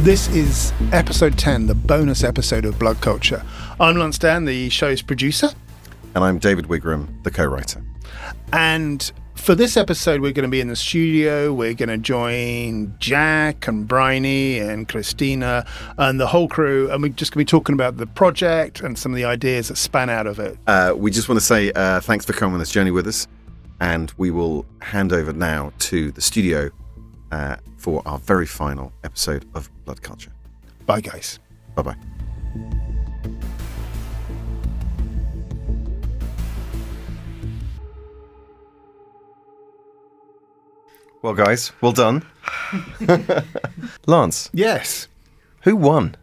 This is episode 10, the bonus episode of Blood Culture. I'm Lance Dann, the show's producer. And I'm David Wigram, the co writer. And for this episode, we're going to be in the studio. We're going to join Jack and Bryony and Christina and the whole crew. And we're just going to be talking about the project and some of the ideas that span out of it. Uh, we just want to say uh, thanks for coming on this journey with us. And we will hand over now to the studio uh, for our very final episode of Blood Culture. Bye, guys. Bye bye. Well, guys, well done. Lance, Yes. who won?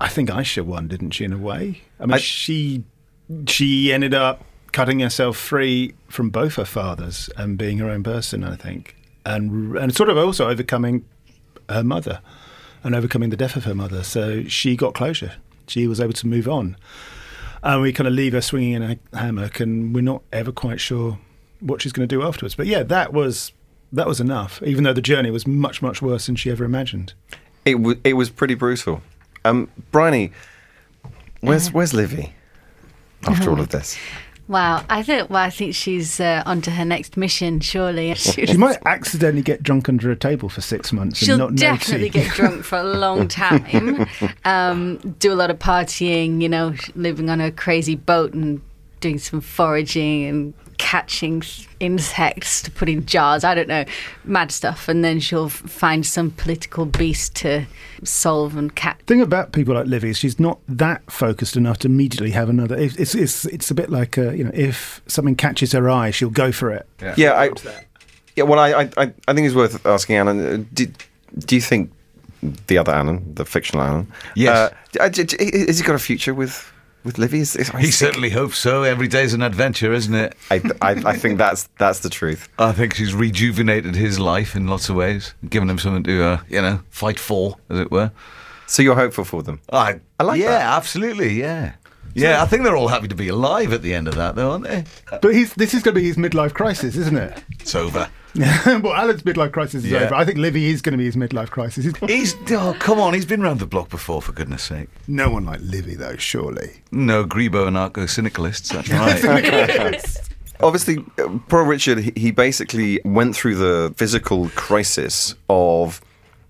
I think Aisha won, didn't she, in a way? I mean, I- she she ended up cutting herself free from both her fathers and being her own person, I think, and and sort of also overcoming her mother and overcoming the death of her mother. So she got closure. She was able to move on, and we kind of leave her swinging in a hammock, and we're not ever quite sure what she's going to do afterwards. But yeah, that was that was enough. Even though the journey was much much worse than she ever imagined. It, w- it was pretty brutal. Um, Bryony, where's, Uh-huh. where's Livy after all of this? Wow, I think. Well, I think she's uh, on to her next mission. Surely, She might accidentally get drunk under a table for six months and She'll not definitely get drunk for a long time. um, do a lot of partying. You know, living on a crazy boat and doing some foraging and catching insects to put in jars. I don't know, mad stuff. And then she'll find some political beast to solve and catch. thing about people like Livy is she's not that focused enough to immediately have another. It's it's it's, it's a bit like uh, you know if something catches her eye, she'll go for it. Yeah, yeah I, yeah. Well, I, I, I I think it's worth asking Alan. uh, Do, do you think the other Alan, the fictional Alan, Yes. uh, uh, d- d- has he got a future with with Livy? Is, is, He think- certainly hopes so. Every day's an adventure, isn't it? I, I, I think that's that's the truth. I think she's rejuvenated his life in lots of ways, given him something to, uh, you know, fight for, as it were. So you're hopeful for them. I, I like yeah, that. absolutely, yeah. Yeah, I think they're all happy to be alive at the end of that, though, aren't they? But he's, this is going to be his midlife crisis, isn't it? It's over. well, Alan's midlife crisis is Yeah. over. I think Livy is going to be his midlife crisis. He's- He's oh come on, he's been round the block before, for goodness sake. no one like Livy, though, surely. No Grebo anarcho syndicalists, that's right. Obviously, uh, poor Richard, he, he basically went through the physical crisis of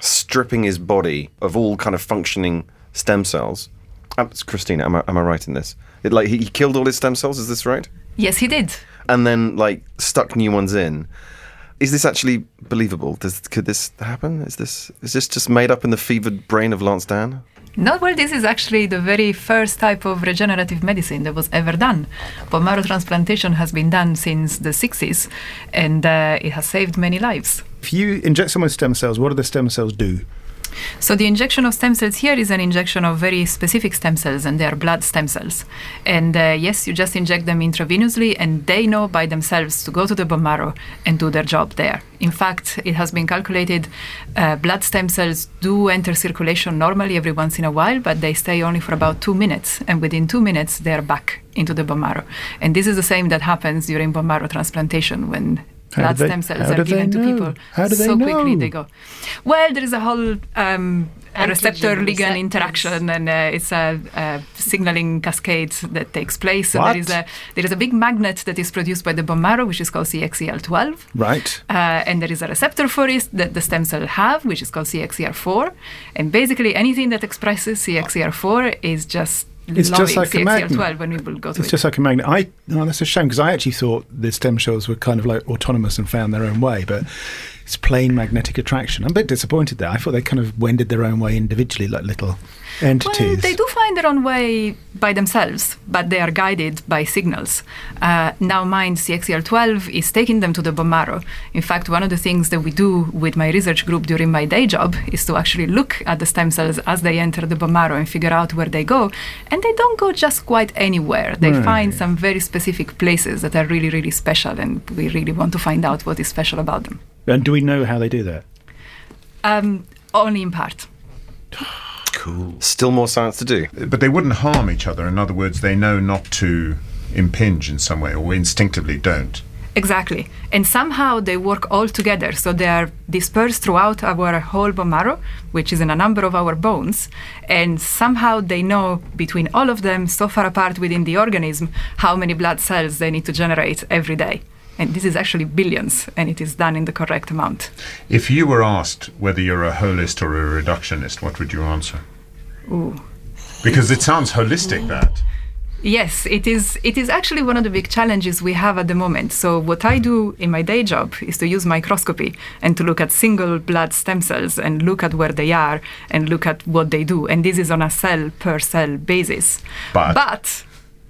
stripping his body of all kind of functioning stem cells. Um, it's Christina, am I, am I right in this? It, like he, he killed all his stem cells, is this right? Yes, he did. And then like stuck new ones in. Is this actually believable? Does could this happen? Is this is this just made up in the fevered brain of Lance Dann? No, well, this is actually the very first type of regenerative medicine that was ever done. Bone marrow transplantation has been done since the 60s, and uh, it has saved many lives. If you inject someone's stem cells, what do the stem cells do? So the injection of stem cells here is an injection of very specific stem cells, and they are blood stem cells. And uh, yes, you just inject them intravenously, and they know by themselves to go to the bone marrow and do their job there. In fact, it has been calculated uh, blood stem cells do enter circulation normally every once in a while, but they stay only for about two minutes, and within two minutes they are back into the bone marrow. And this is the same that happens during bone marrow transplantation when How blood they- stem cells are given to people. How do they so quickly they go. Well, there is a whole um, a receptor ligand interaction, and uh, it's a, a signaling cascade that takes place. So What? there is a there is a big magnet that is produced by the bone marrow, which is called CXCL12. Right. Uh, and there is a receptor for it that the stem cell have, which is called CXCR4. And basically, anything that expresses CXCR4 is just It's just like a magnet. CXCR12 when we go to It's it. just like a magnet. I oh, that's a shame because I actually thought the stem cells were kind of like autonomous and found their own way, but it's plain magnetic attraction. I'm a bit disappointed there. I thought they kind of wended their own way individually, like little entities. Well, they do find their own way by themselves, but they are guided by signals. Uh, now, mind CXCL12 is taking them to the bone marrow. In fact, one of the things that we do with my research group during my day job is to actually look at the stem cells as they enter the bone marrow and figure out where they go. And they don't go just quite anywhere. They find some very specific places that are really, really special, and we really want to find out what is special about them. And do we know how they do that? Um, only in part. Still more science to do. But they wouldn't harm each other. In other words, they know not to impinge in some way, or instinctively don't. Exactly. And somehow they work all together. So they are dispersed throughout our whole bone marrow, which is in a number of our bones. And somehow they know between all of them, so far apart within the organism, how many blood cells they need to generate every day. And this is actually billions, and it is done in the correct amount. If you were asked whether you're a holist or a reductionist, what would you answer? Ooh. Because it sounds holistic, that. Yes, it is. It is actually one of the big challenges we have at the moment. So what I do in my day job is to use microscopy and to look at single blood stem cells and look at where they are and look at what they do. And this is on a cell per cell basis. But-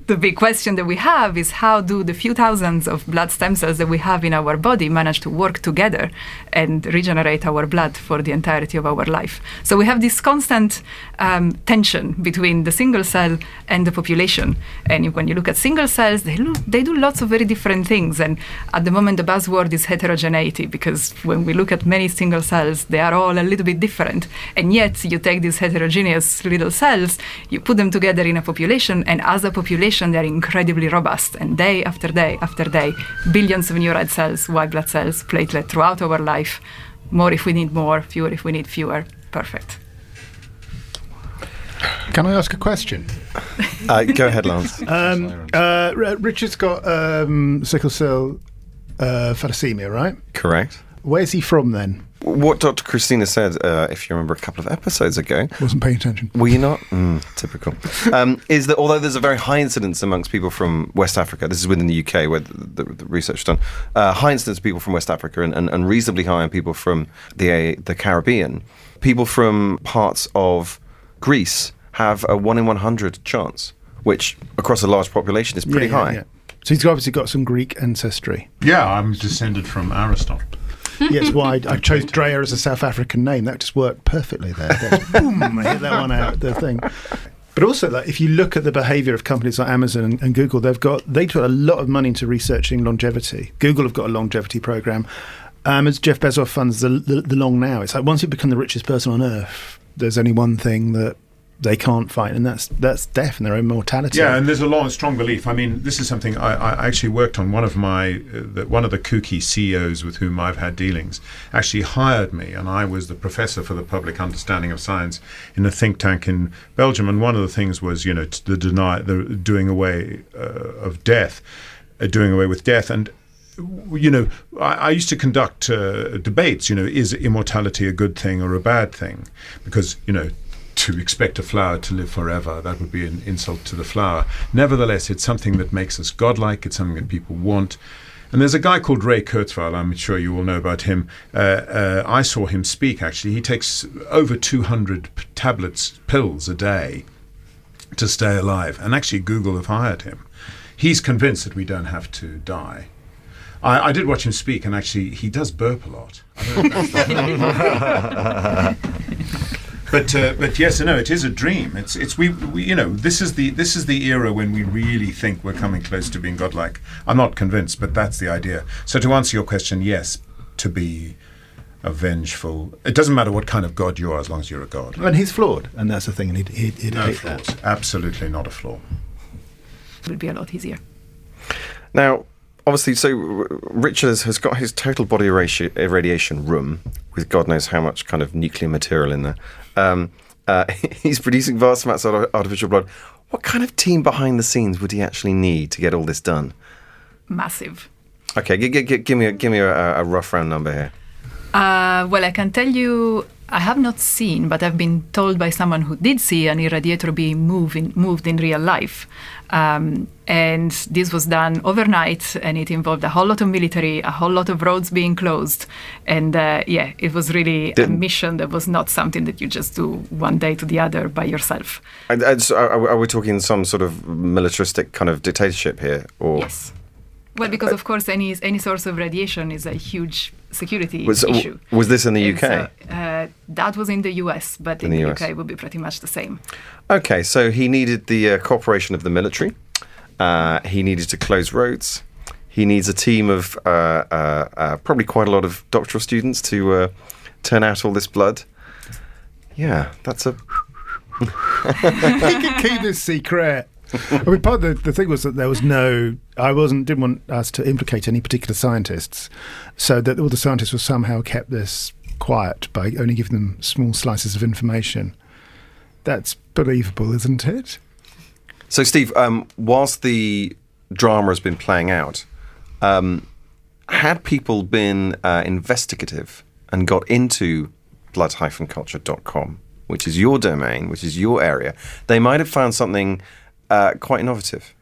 the big question that we have is how do the few thousands of blood stem cells that we have in our body manage to work together and regenerate our blood for the entirety of our life? So we have this constant um, tension between the single cell and the population. And when you look at single cells, they, they do lots of very different things. And at the moment, the buzzword is heterogeneity because when we look at many single cells, they are all a little bit different. And yet, you take these heterogeneous little cells, you put them together in a population, and as a population, they're incredibly robust. And day after day after day, billions of new red cells, white blood cells, platelet throughout our life. More if we need more, fewer if we need fewer. Perfect. Can I ask a question? Uh, go ahead, Lance. Um, uh, Richard's got um, sickle cell uh, thalassemia, right? Correct. Where's he from then? What Dr. Christina said, uh, if you remember a couple of episodes ago, Wasn't paying attention. Were you not? Mm, typical. Um, is that although there's a very high incidence amongst people from West Africa, this is within the UK where the, the, the research is done, uh, high incidence of people from West Africa and, and, and reasonably high in people from the, the Caribbean. People from parts of Greece have a 1 in 100 chance, which across a large population is pretty Yeah, yeah, high. yeah. So he's obviously got some Greek ancestry. Yeah, I'm descended from Aristotle. Yes, why I, I chose Dreyer as a South African name. That just worked perfectly there. Boom, I hit that one out the thing. But also, like, if you look at the behaviour of companies like Amazon and, and Google, they've got they put a lot of money into researching longevity. Google have got a longevity program. Um, as Jeff Bezos funds the, the, the long now, it's like once you become the richest person on earth, there's only one thing that they can't fight, and that's that's death and their own mortality. Yeah, and there's a long, strong belief. I mean, this is something I, I actually worked on. One of my, uh, the, one of the kooky CEOs with whom I've had dealings, actually hired me, and I was the professor for the public understanding of science in a think tank in Belgium. And one of the things was, you know, the deny, the doing away uh, of death, uh, doing away with death, and you know, I, I used to conduct uh, debates. You know, is immortality a good thing or a bad thing? Because you know, to expect a flower to live forever, that would be an insult to the flower. Nevertheless, it's something that makes us godlike. It's something that people want. And there's a guy called Ray Kurzweil. I'm sure you all know about him. Uh, uh, I saw him speak. Actually, he takes over 200 p- tablets, pills a day to stay alive. And actually, Google have hired him. He's convinced that we don't have to die. I, I did watch him speak, and actually, he does burp a lot. I don't know if that's- But uh, but yes, and no, it is a dream. It's it's we, we you know this is the this is the era when we really think we're coming close to being godlike. I'm not convinced, but that's the idea. So to answer your question, yes, to be a vengeful. It doesn't matter what kind of god you are, as long as you're a god. And he's flawed, and that's the thing. And he'd, he'd, he'd No hate flaws. that. Absolutely not a flaw. It would be a lot easier. Now, obviously, so Richard has- has got his total body irrati- irradiation room with God knows how much kind of nuclear material in there. Um, uh, he's producing vast amounts of artificial blood. What kind of team behind the scenes would he actually need to get all this done? Massive. Okay, g- g- g- give me a, give me a, a rough round number here. Uh, well, I can tell you, I have not seen, but I've been told by someone who did see an irradiator being moved in, moved in real life. Um, and this was done overnight, and it involved a whole lot of military, a whole lot of roads being closed. And uh, yeah, it was really a Didn't- mission that was not something that you just do one day to the other by yourself. And, and so are, are we talking some sort of militaristic kind of dictatorship here, or Yes. Well, because of course, any any source of radiation is a huge security was issue. was this in the And UK? so, uh, that was in the US, but In in, the the, US. UK it would be pretty much the same. Okay, so he needed the uh, cooperation of the military. Uh, he needed to close roads. He needs a team of uh, uh, uh, probably quite a lot of doctoral students to uh, turn out all this blood. Yeah, that's a. he could keep this secret. I mean, part of the, the thing was that there was no. I wasn't didn't want us to implicate any particular scientists, so that all the scientists were somehow kept this quiet by only giving them small slices of information. That's believable, isn't it? So, Steve, um, whilst the drama has been playing out, um, had people been uh, investigative and got into blood-culture.com, which is your domain, which is your area, they might have found something uh, quite innovative.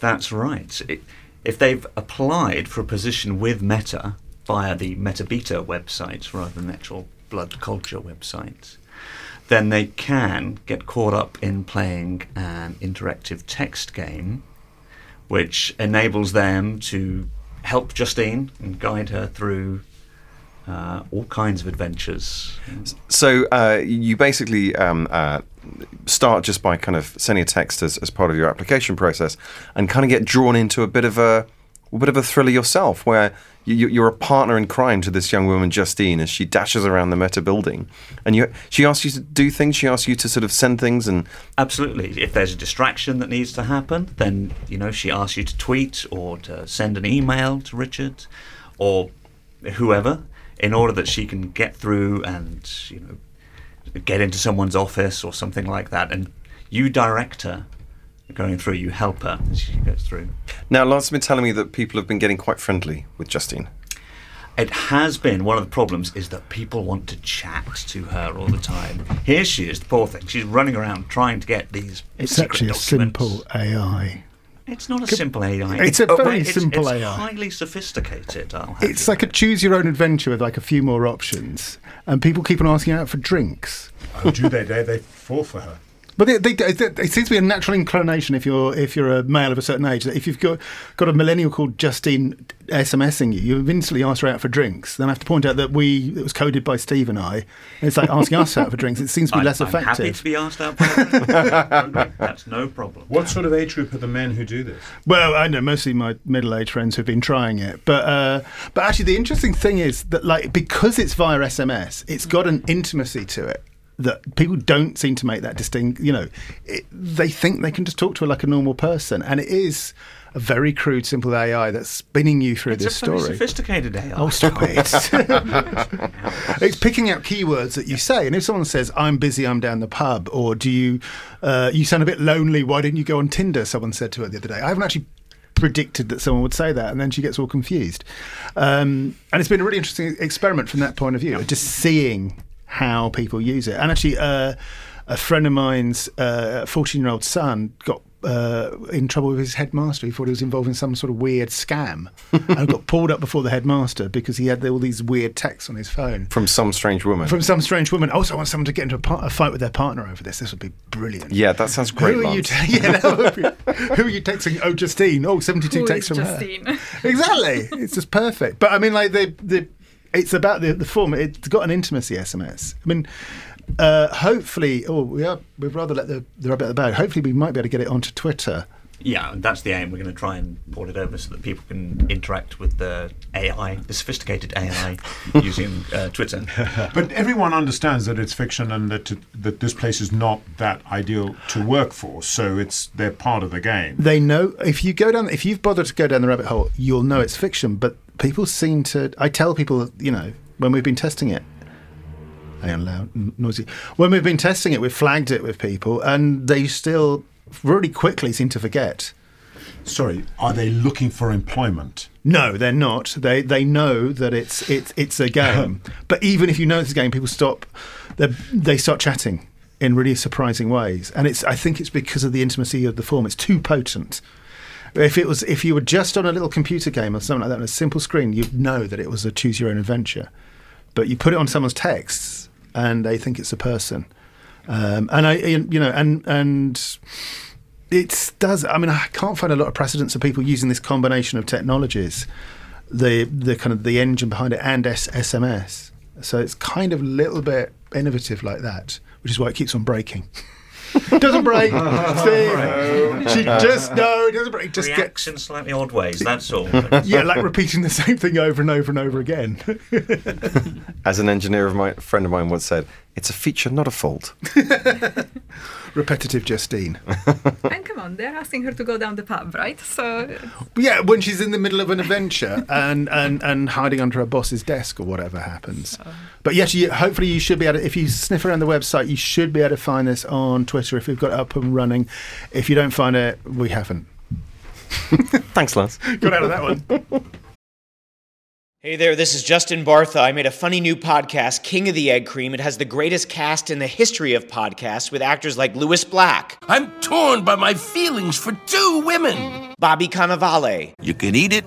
That's right. It, if they've applied for a position with Meta via the MetaBeta websites rather than actual blood culture websites, then they can get caught up in playing an interactive text game, which enables them to help Justine and guide her through uh, all kinds of adventures. So uh, you basically um, uh, start just by kind of sending a text as, as part of your application process, and kind of get drawn into a bit of a, a bit of a thriller yourself, where you, you're a partner in crime to this young woman Justine as she dashes around the Meta building, and you, she asks you to do things. She asks you to sort of send things, and Absolutely. If there's a distraction that needs to happen, then you know she asks you to tweet or to send an email to Richard or whoever in order that she can get through and you know get into someone's office or something like that, and you direct her going through. You help her as she goes through. now Lance has been telling me that people have been getting quite friendly with Justine. It has been one of the problems is that people want to chat to her all the time. Here she is, the poor thing. She's running around trying to get these. It's secret actually a documents. simple AI. It's not a simple AI. It's a but very it's- simple it's AI. highly sophisticated. I'll have It's you like a choose your own adventure with like a few more options, and people keep on asking out for drinks. Oh, do they? They they fall for her. But they, they, they, it seems to be a natural inclination if you're if you're a male of a certain age that if you've got got a millennial called Justine SMSing you, you instantly ask her out for drinks. Then I have to point out that we it was coded by Steve and I. It's like asking us out for drinks. It seems to be I'm, less I'm happy effective. to be asked out. That's no problem. What sort of age group are the men who do this? Well, I know mostly my middle-aged friends who've been trying it, but uh, but actually the interesting thing is that like because it's via SMS, it's got an intimacy to it that people don't seem to make that distinct. You know, it, they think they can just talk to her like a normal person, and it is a very crude, simple AI that's spinning you through It's this a story. sophisticated AI. Oh, stop it. it's picking out keywords that you say. And if someone says, I'm busy, I'm down the pub, or do you, uh, you sound a bit lonely, why didn't you go on Tinder? Someone said to her the other day. I haven't actually predicted that someone would say that. And then she gets all confused. Um, and it's been a really interesting experiment from that point of view, just seeing how people use it. And actually, uh, a friend of mine's 14 year old son got uh, in trouble with his headmaster. He thought he was involved in some sort of weird scam and got pulled up before the headmaster because he had all these weird texts on his phone From some strange woman. from some strange woman. Also, I want someone to get into a, par- a fight with their partner over this. This would be brilliant. yeah, that sounds great. Who are, you Lance. te- yeah, that would be- who are you texting? Oh, Justine. Oh, 72 Who texts is from Justine? her. Exactly. It's just perfect. But I mean, like, the, the it's about the the form. It's got an intimacy SMS. I mean, uh, hopefully, oh, we are we'd rather let the the rabbit out of the bag. Hopefully, we might be able to get it onto Twitter. Yeah, and that's the aim. We're going to try and port it over so that people can interact with the AI, the sophisticated AI, using uh, Twitter. But everyone understands that it's fiction and that that this place is not that ideal to work for. So it's they're part of the game. They know if you go down, if you've bothered to go down the rabbit hole, you'll know it's fiction. But people seem to. I tell people, you know, when we've been testing it. I am loud, noisy. When we've been testing it, we've flagged it with people, and they still really quickly seem to forget. Sorry, are they looking for employment? No, they're not. They they know that it's it's it's a game. but even if you know it's a game, people stop. They they start chatting in really surprising ways, and it's I think it's because of the intimacy of the form. It's too potent. If it was if you were just on a little computer game or something like that on a simple screen, you'd know that it was a choose your own adventure. But you put it on someone's texts, and they think it's a person. Um, and I, you know, and and it does. I mean, I can't find a lot of precedents of people using this combination of technologies, the the kind of the engine behind it and S- SMS. So it's kind of a little bit innovative like that, which is why it keeps on breaking. doesn't break. See, she just no, it doesn't break. It Just get Reacts in slightly odd ways, that's all. yeah, like repeating the same thing over and over and over again. As an engineer of my friend of mine once said, it's a feature, not a fault. Repetitive Justine. and come on, they're asking her to go down the pub, right? So Yeah, when she's in the middle of an adventure and, and, and hiding under her boss's desk or whatever happens. But yes, you, hopefully you should be able to, if you sniff around the website, you should be able to find this on Twitter if we've got it up and running. If you don't find it, we haven't. Thanks, Lance. Got out of that one. Hey there, this is Justin Bartha. I made a funny new podcast, King of the Egg Cream. It has the greatest cast in the history of podcasts with actors like Lewis Black, I'm torn by my feelings for two women. Bobby Cannavale, You can eat it,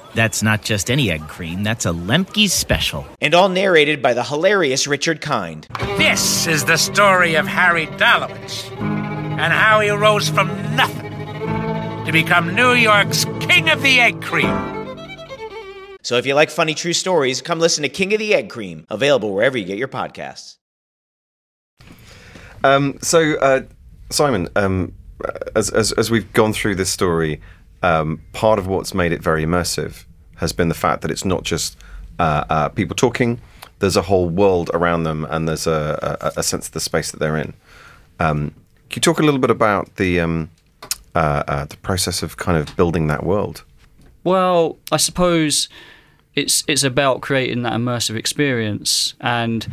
That's not just any egg cream, that's a Lemke's special. and all narrated by the hilarious Richard Kind. This is the story of Harry Dalowitz and how he rose from nothing to become New York's King of the Egg Cream. So if you like funny true stories, come listen to King of the Egg Cream, available wherever you get your podcasts. Um, so, uh, Simon, um, as, as, as we've gone through this story, um, part of what's made it very immersive has been the fact that it's not just uh, uh, people talking. There's a whole world around them, and there's a, a, a sense of the space that they're in. Um, can you talk a little bit about the um, uh, uh, the process of kind of building that world? Well, I suppose it's it's about creating that immersive experience, and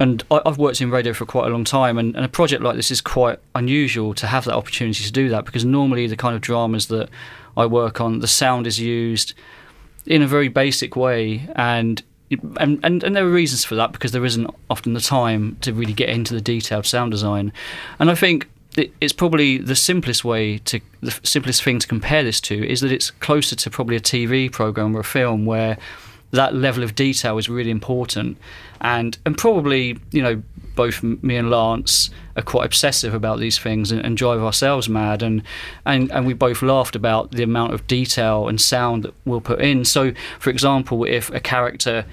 and I, I've worked in radio for quite a long time, and, and a project like this is quite unusual to have that opportunity to do that because normally the kind of dramas that I work on, the sound is used in a very basic way, and and, and, and there are reasons for that because there isn't often the time to really get into the detailed sound design, and I think it- it's probably the simplest way to the simplest thing to compare this to is that it's closer to probably a TV program or a film where that level of detail is really important. And and probably you know both me and Lance are quite obsessive about these things and, and drive ourselves mad. And, and and we both laughed about the amount of detail and sound that we'll put in. So for example if a character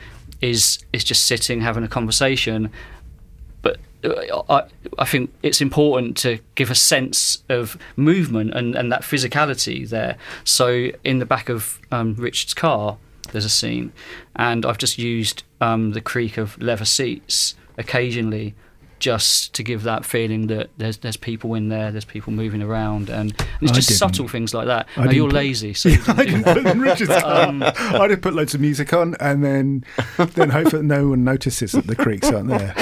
is is just sitting having a conversation but uh, I, I think it's important to give a sense of movement and, and that physicality there. So in the back of um, Richard's car, there's a scene, and I've just used um, the creak of leather seats occasionally. Just to give that feeling that there's there's people in there, there's people moving around, and it's I just subtle things like that. No, you're put- lazy, so you didn't I didn't that. put it in Richard's car. Um, I just put loads of music on and then then hope that no one notices that the creaks aren't there.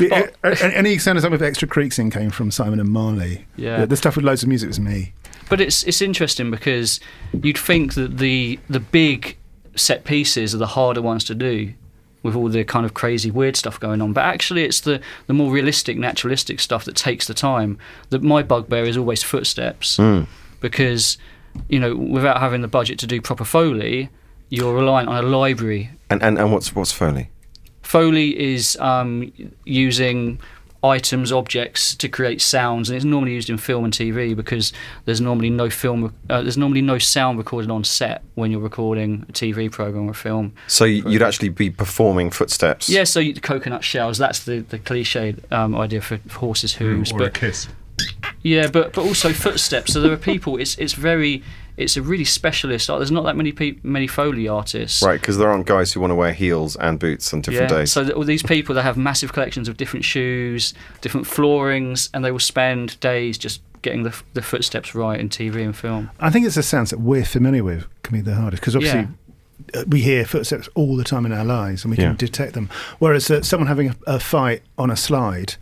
The, a- any sound design with extra creaks in came from Simon and Marley. Yeah. The, the stuff with loads of music was me. But it's it's interesting because you'd think that the the big set pieces are the harder ones to do, with all the kind of crazy weird stuff going on. But actually, it's the the more realistic, naturalistic stuff that takes the time. That my bugbear is always footsteps Mm. because you know without having the budget to do proper foley, you're reliant on a library. And, and and what's what's Foley? Foley is um, using items, objects to create sounds, and it's normally used in film and TV because there's normally no film, uh, there's normally no sound recorded on set when you're recording a TV program or film. So y- you'd actually be performing footsteps. Yeah, so you, coconut shells. That's the the cliched um, idea for horses' hooves. or but a kiss. yeah, but but also footsteps. So there are people. It's it's very. It's a really specialist. art. There's not that many pe- many foley artists. Right, because there aren't guys who want to wear heels and boots on different yeah. days. So all these people they have massive collections of different shoes, different floorings, and they will spend days just getting the, the footsteps right in TV and film. I think it's a sounds that we're familiar with can be the hardest because obviously uh, we hear footsteps all the time in our lives and we Yeah. can detect them. Whereas uh, someone having a, a fight on a slide,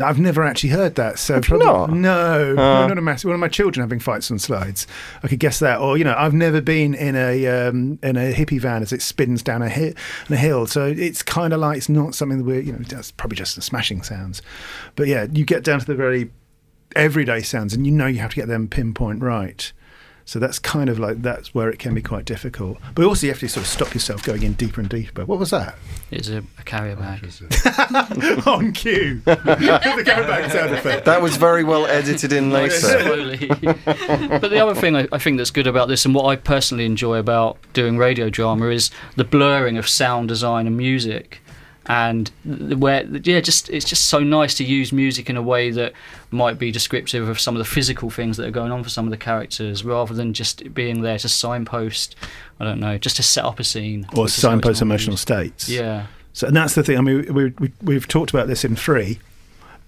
I've never actually heard that. So probably- not? no, Uh. no, not a massive. One of my children having fights on slides. I could guess that. Or you know, I've never been in a um, in a hippie van as it spins down a, hi- a hill. So it's kind of like it's not something that we're you know that's probably just the smashing sounds. But yeah, you get down to the very everyday sounds, and you know you have to get them pinpoint right. So that's kind of like that's where it can be quite difficult. But also you have to sort of stop yourself going in deeper and deeper. What was that? It's a, a carrier bag. On cue. the carrier bag sound effect. that was very well edited in Nice later. slowly. but the other thing I, I think that's good about this, and what I personally enjoy about doing radio drama, is the blurring of sound design and music. And where, yeah, just it's just so nice to use music in a way that might be descriptive of some of the physical things that are going on for some of the characters, rather than just being there to signpost. I don't know, just to set up a scene Or which is how it's signpost emotional states. Yeah. So and that's the thing. I mean, we, we, we've talked about this in three,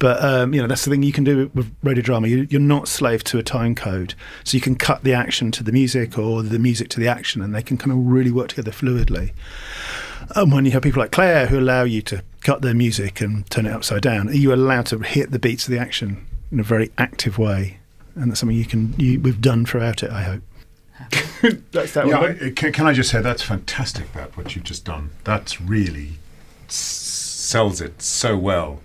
but um, you know that's the thing you can do with radio drama. You, you're not slave to a time code, so you can cut the action to the music or the music to the action, and they can kind of really work together fluidly. And when you have people like Claire who allow you to cut their music and turn it upside down, are you allowed to hit the beats of the action in a very active way? And that's something you can you, we've done throughout it. I hope. that's that yeah, one. I- can, can I just say that's fantastic, Pat, what you've just done. That's really s- sells it so well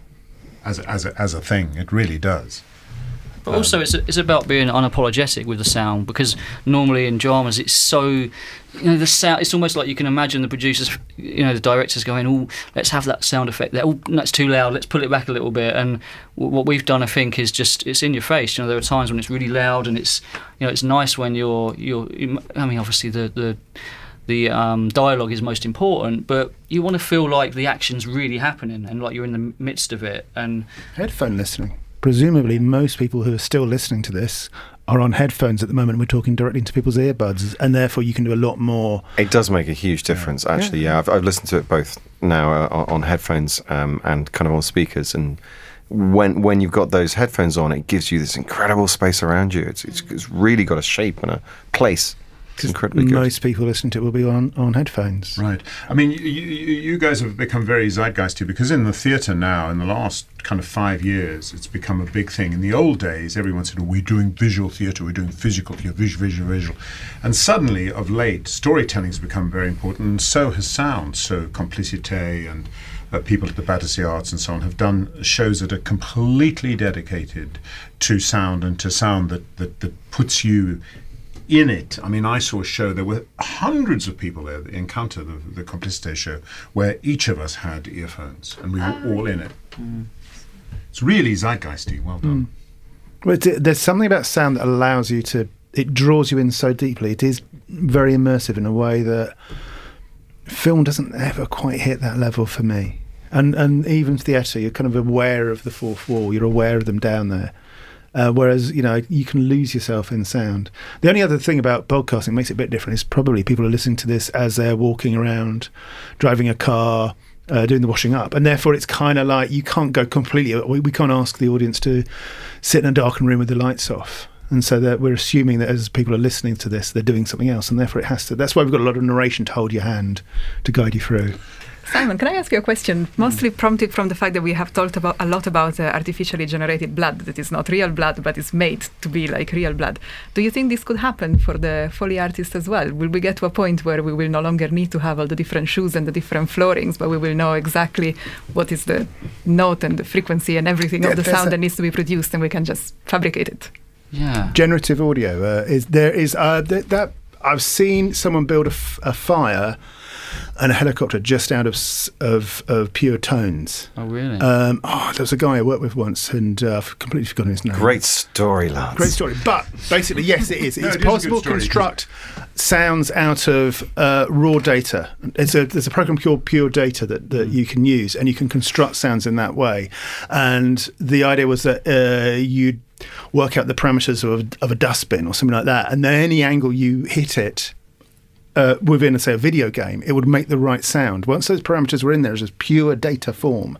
as as a, as a thing. It really does. But also, it's it's about being unapologetic with the sound because normally in dramas it's so, you know, the sound. It's almost like you can imagine the producers, you know, the directors going, "Oh, let's have that sound effect there. Oh, that's too loud. Let's pull it back a little bit." And w- what we've done, I think, is just it's in your face. You know, there are times when it's really loud and it's, you know, it's nice when you're you're. I mean, obviously the the. The um, dialogue is most important, but you want to feel like the action's really happening and like you're in the midst of it. And headphone listening. Presumably, most people who are still listening to this are on headphones at the moment. We're talking directly into people's earbuds, and therefore you can do a lot more. It does make a huge difference, actually. Yeah, I've, I've listened to it both now uh, on on headphones um, and kind of on speakers, and when when you've got those headphones on, it gives you this incredible space around you. It's it's, it's really got a shape and a place. Incredibly good. Most people listening to it will be on, on headphones. Right. I mean, you, you, you guys have become very zeitgeisty because in the theatre now, in the last kind of five years, it's become a big thing. In the old days, everyone said, oh, we're doing visual theatre, we're doing physical theatre, visual, visual, visual. And suddenly, of late, storytelling has become very important, and so has sound. So, Complicité and uh, people at the Battersea Arts and so on have done shows that are completely dedicated to sound and to sound that, that, that puts you in it. I mean, I saw a show, there were hundreds of people there, the Encounter, the, the Complicité show, where each of us had earphones and we were oh, all in it. It's really zeitgeisty. Well done. Mm. But it- there's something about sound that allows you to. It draws you in so deeply. It is very immersive in a way that film doesn't ever quite hit that level for me. And and even theatre, you're kind of aware of the fourth wall. You're aware of them down there. Uh, whereas you know you can lose yourself in sound. The only other thing about podcasting makes it a bit different is probably people are listening to this as they're walking around, driving a car, uh, doing the washing up, and therefore it's kind of like you can't go completely. We, we can't ask the audience to sit in a darkened room with the lights off. And so that we're assuming that as people are listening to this, they're doing something else, and therefore it has to. That's why we've got a lot of narration to hold your hand to guide you through. Simon, can I ask you a question? Mostly prompted from the fact that we have talked about a lot about uh, artificially generated blood that is not real blood but is made to be like real blood. Do you think this could happen for the Foley artist as well? Will we get to a point where we will no longer need to have all the different shoes and the different floorings, but we will know exactly what is the note and the frequency and everything Yeah, of the sound that needs to be produced, and we can just fabricate it? Yeah. generative audio uh, is there is uh, th- that I've seen someone build a, f- a fire and a helicopter just out of of, of pure tones. Oh, really? Um, oh, there was a guy I worked with once, and uh, I've completely forgotten his name. Great story, Lance. Great story. But basically, yes, it is. No, It's it is a good possible to construct sounds out of uh, raw data. It's a, there's a program called Pure Data that, that you can use, and you can construct sounds in that way. And the idea was that uh, you'd work out the parameters of a, of a dustbin or something like that, and then any angle you hit it. Uh, within, say, a video game, it would make the right sound. Once those parameters were in there as a pure data form,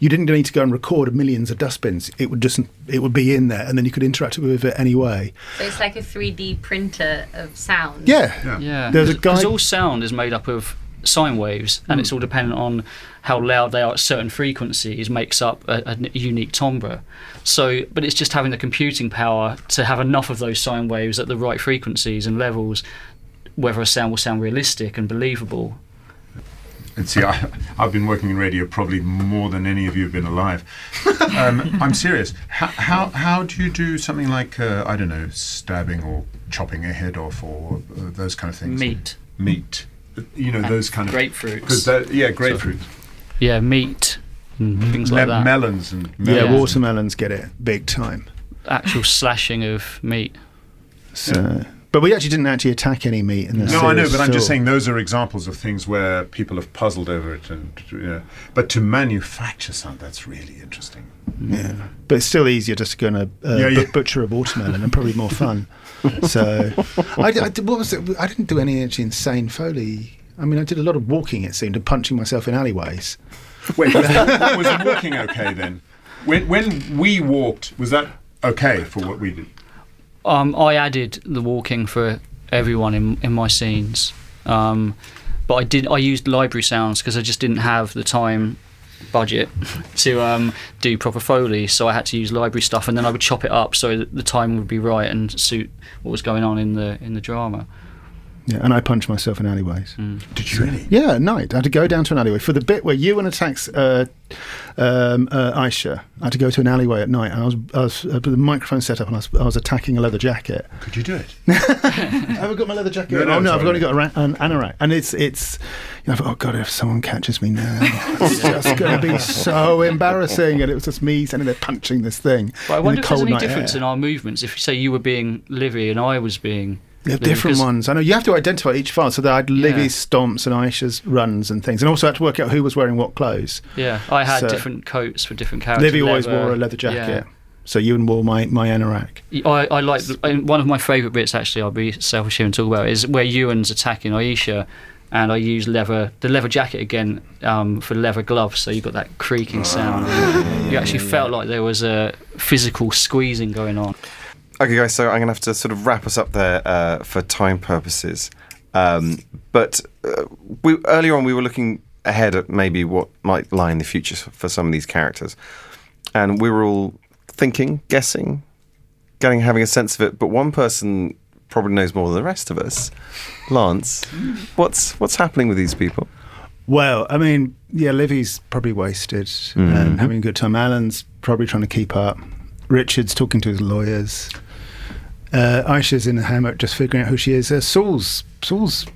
you didn't need to go and record millions of dustbins. It would just it would be in there, and then you could interact with it anyway. So it's like a 3D printer of sound. Yeah. Yeah. There's a Because all sound is made up of sine waves, and Mm. it's all dependent on how loud they are at certain frequencies makes up a unique timbre. So, but it's just having the computing power to have enough of those sine waves at the right frequencies and levels, whether a sound will sound realistic and believable. And see, I, I've been working in radio probably more than any of you have been alive. Um, I'm serious. How, how, how do you do something like, uh, I don't know, stabbing or chopping a head off or uh, those kind of things? Meat. Meat. You know, And those kind of. Grapefruits. that- yeah, So- grapefruit. Yeah, meat, and things like Me- that. melons and Yeah, watermelons get it big time. Actual slashing of meat. So, but we actually didn't actually attack any meat in this. No, I know, but I'm just saying those are examples of things where people have puzzled over it, and you know, but to manufacture something that's really interesting. Yeah, but it's still easier just to go and uh, Yeah, yeah. butcher a watermelon and probably more fun. so, I, I did, what was it? I didn't do any actually insane foley. I mean, I did a lot of walking. It seemed and punching myself in alleyways. Wait, was was walking okay then? When when we walked, was that okay for what we did? Um, I added the walking for everyone in in my scenes, um, but I did I used library sounds because I just didn't have the time budget to um, do proper foley, so I had to use library stuff, and then I would chop it up so that the time would be right and suit what was going on in the in the drama. Yeah, and I punched myself in alleyways. Did you really? Yeah, at night. I had to go down to an alleyway for the bit where Ewan attacks uh, um, uh, Aisha. I had to go to an alleyway at night, and I was, I was uh, with the microphone set up, and I was, I was attacking a leather jacket. Could you do it? I Have I got my leather jacket? No, no, oh no, I've only got a ra- an anorak, and it's it's. You know, thought, oh god, if someone catches me now, it's just going to be so embarrassing. And it was just me standing there punching this thing But I in wonder the if there's any difference air. in our movements. If you say you were being Livy and I was being They have Livy, different 'cause- ones. I know you have to identify each file. So that I had Livy's stomps and Aisha's runs and things, and also had to work out who was wearing what clothes. Yeah, I had So- different coats for different characters. Livy always leather, wore a leather jacket. yeah. So you wore my my anorak. I, I like one of my favourite bits. Actually, I'll be selfish here and talk about it, is where Ewan's attacking Aisha, and I use leather the leather jacket again um, for leather gloves. So you got that creaking sound. you actually felt like there was a physical squeezing going on. Okay, guys, so I'm going to have to sort of wrap us up there uh, for time purposes. Um, but uh, we, earlier on, we were looking ahead at maybe what might lie in the future for some of these characters. And we were all thinking, guessing, getting having a sense of it. But one person probably knows more than the rest of us. Lance, what's what's happening with these people? Well, I mean, yeah, Livy's probably wasted Mhm. and having a good time. Alan's probably trying to keep up. Richard's talking to his lawyers. Uh, Aisha's in the hammock, just figuring out who she is. Uh, Saul's Saul's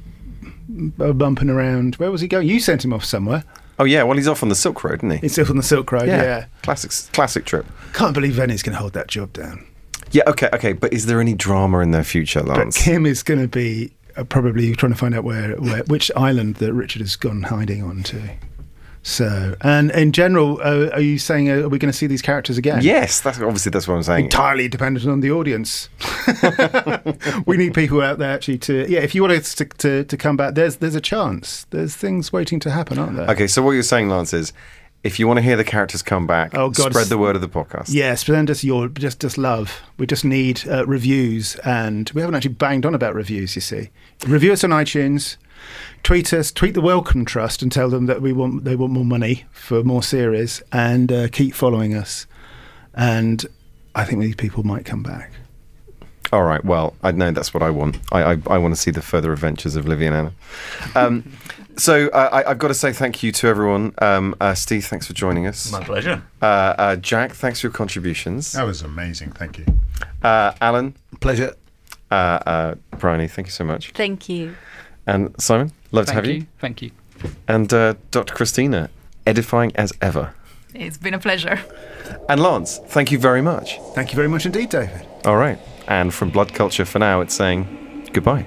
bumping around. Where was he going? You sent him off somewhere. Oh yeah, well he's off on the Silk Road, isn't he? He's off on the Silk Road. Yeah, classic classic trip. can't believe Venny's going to hold that job down. Yeah, okay, okay. But is there any drama in their future, But Kim is going to be uh, probably trying to find out where, where which island that Richard has gone hiding on to. So, and in general, uh, are you saying uh, are we going to see these characters again? Yes, that's obviously that's what I'm saying. Entirely dependent on the audience. we need people out there actually to yeah. If you want us to, to to come back, there's there's a chance. There's things waiting to happen, aren't there? Okay, so what you're saying, Lance, is if you want to hear the characters come back, Oh, God, spread the word of the podcast. Yes, send us your just just love. We just need uh, reviews, and we haven't actually banged on about reviews. You see, review us on iTunes, tweet us, tweet the Wellcome Trust, and tell them that we want they want more money for more series, and uh, keep following us. And I think these people might come back. All right. Well, I know that's what I want. I I, I want to see the further adventures of Livy and Anna. Um, so uh, I, I've got to say thank you to everyone. Um, uh, Steve, thanks for joining us. My pleasure. Uh, uh, Jack, thanks for your contributions. That was amazing. Thank you. Uh, Alan, pleasure. Uh, uh, Bryony, thank you so much. Thank you. And Simon, love to have you. you. Thank you. And uh, Dr. Christina, edifying as ever. It's been a pleasure. And Lance, thank you very much. Thank you very much indeed, David. All right. And from Blood Culture for now, it's saying goodbye.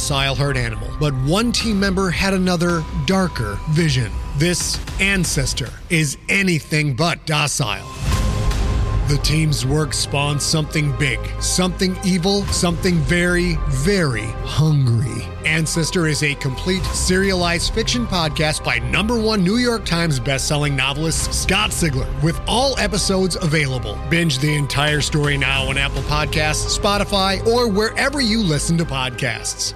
docile herd animal, but one team member had another, darker vision. This ancestor is anything but docile. The team's work spawned something big, something evil, something very, very hungry. Ancestor is a complete serialized fiction podcast by number one New York Times bestselling novelist Scott Sigler, with all episodes available. Binge the entire story now on Apple Podcasts, Spotify, or wherever you listen to podcasts.